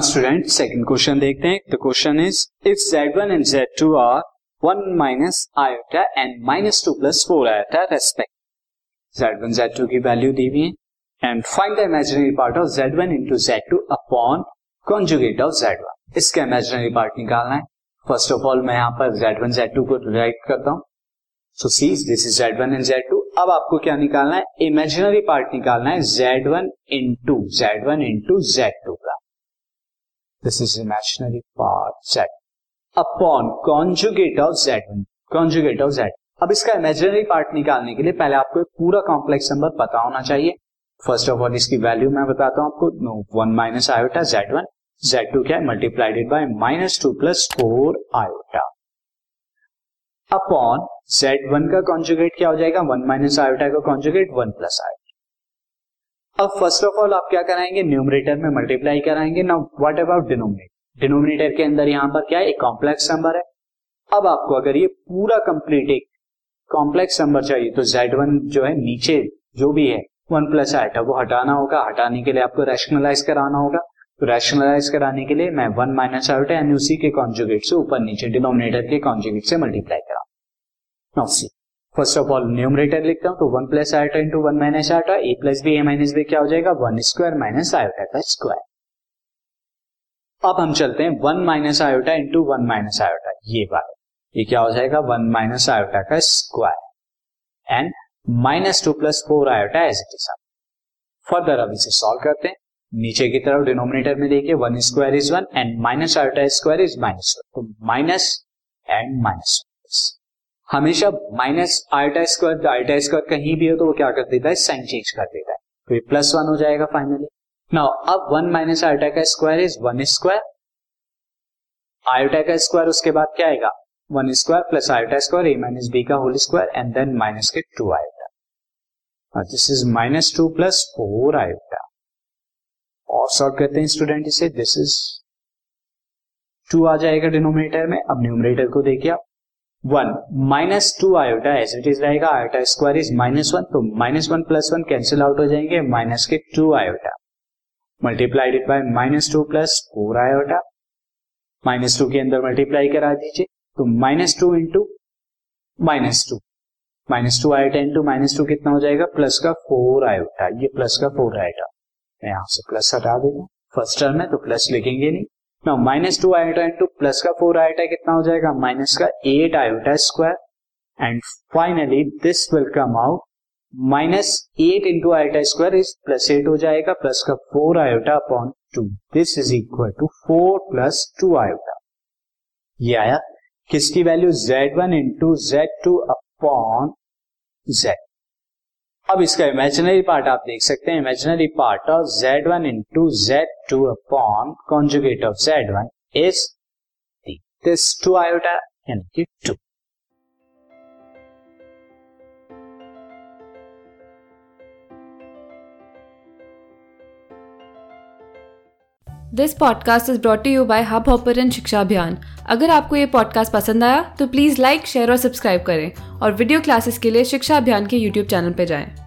Student second question देखते हैं। The question is if z1 and z2 are 1 minus iota and minus two plus four iota respect z1 z2 की value दी हुई है। And find the imaginary part of z1 into z2 upon conjugate of z1 इसका imaginary part निकालना है। First of all मैं यहाँ पर z1 z2 को राइट करता हूँ। So sees this is z1 and z2 अब आपको क्या निकालना है? इमेजिनरी पार्ट निकालना है z1 into z1 into z2 का। This is imaginary part z. Upon conjugate of z1 conjugate of z. अब इसका इमेजिनरी पार्ट निकालने के लिए पहले आपको एक पूरा कॉम्प्लेक्स नंबर पता होना चाहिए। फ़र्स्ट ऑफ़ ऑल इसकी वैल्यू मैं बताता हूँ आपको। No one minus iota z one z two क्या है? Multiplied by minus two plus four iota upon z one का कॉन्जुगेट क्या हो जाएगा? वन माइनस आयोटा का कॉन्जुगेट वन प्लस आयोटा अब फ़र्स्ट ऑफ़ ऑल आप क्या कराएँगे? न्यूमरेटर में मल्टीप्लाई कराएँगे। ना व्हाट अबाउट डिनोमिनेटर डिनोमिनेटर के अंदर यहाँ पर क्या है? एक कॉम्प्लेक्स नंबर है। अब आपको अगर ये पूरा कंप्लीट एक कॉम्प्लेक्स नंबर चाहिए तो जेड वन जो है, नीचे जो भी है वन प्लस आयोटा वो हटाना होगा। हटाने के लिए आपको रैशनलाइज कराना होगा। तो रैशनलाइज कराने के लिए मैं वन माइनस आयोटा यानी उसी के कॉन्जुगेट से ऊपर नीचे डिनोमिनेटर के कॉन्जुगेट से मल्टीप्लाई करा। Now see first of all numerator लिखता हूँ तो one plus iota into one minus iota a plus b a minus b क्या हो जाएगा? वन स्क्वायर माइनस आयोटा का स्क्वायर अब हम चलते हैं one minus iota into one minus iota, ये बात ये क्या हो जाएगा? वन माइनस आयोटा का square and minus two plus four iota as it is further अब इसे सॉल्व करते हैं। नीचे की तरफ़ डिनोमिनेटर में देखिए, one square is one and minus iota square is minus one तो माइनस एंड माइनस हमेशा minus iota square iota square कहीं भी हो तो वो क्या कर देता है? साइन चेंज कर देता है। तो ये प्लस वन हो जाएगा फाइनली नाउ अब वन माइनस आयोटा का square is one square iota का स्क्वायर उसके बाद क्या आएगा? One square plus iota square a minus b का whole square and then minus के two iota this is minus two plus four iota और solve करते हैं स्टूडेंट इसे। दिस इज़ टू आ जाएगा डिनोमिनेटर में। अब न्यूमरेटर को देखिए आप। One minus two iota as it is रहेगा iota square is minus one तो minus one plus one cancel out हो जाएँगे माइनस के two iota multiplied by minus two plus four iota minus two के अंदर मल्टीप्लाई करा दीजिए तो minus two into minus two minus two iota into minus two कितना हो जाएगा? प्लस का फोर आयोटा ये प्लस का फोर आयोटा मैं यहाँ से प्लस हटा देगा फ़र्स्ट टर्म है तो प्लस लिखेंगे नहीं. Now minus two iota into plus का फोर आयोटा कितना हो जाएगा? माइनस का eight iota square and finally this will come out minus eight into iota square is plus eight हो जाएगा प्लस का four iota upon two this is equal to four plus two iota ये आया? किसकी value z one into z two upon z अब इसका imaginary part आप देख सकते हैं। Imaginary part of z one into z two upon conjugate of z one is this two iota यानी कि two this podcast is brought you by Hubhopper Shiksha Abhiyan अगर आपको ये पॉडकास्ट पसंद आया तो प्लीज़ लाइक शेयर और subscribe करें। और वीडियो क्लासेस के लिए शिक्षा अभियान के यूट्यूब चैनल पर जाएँ।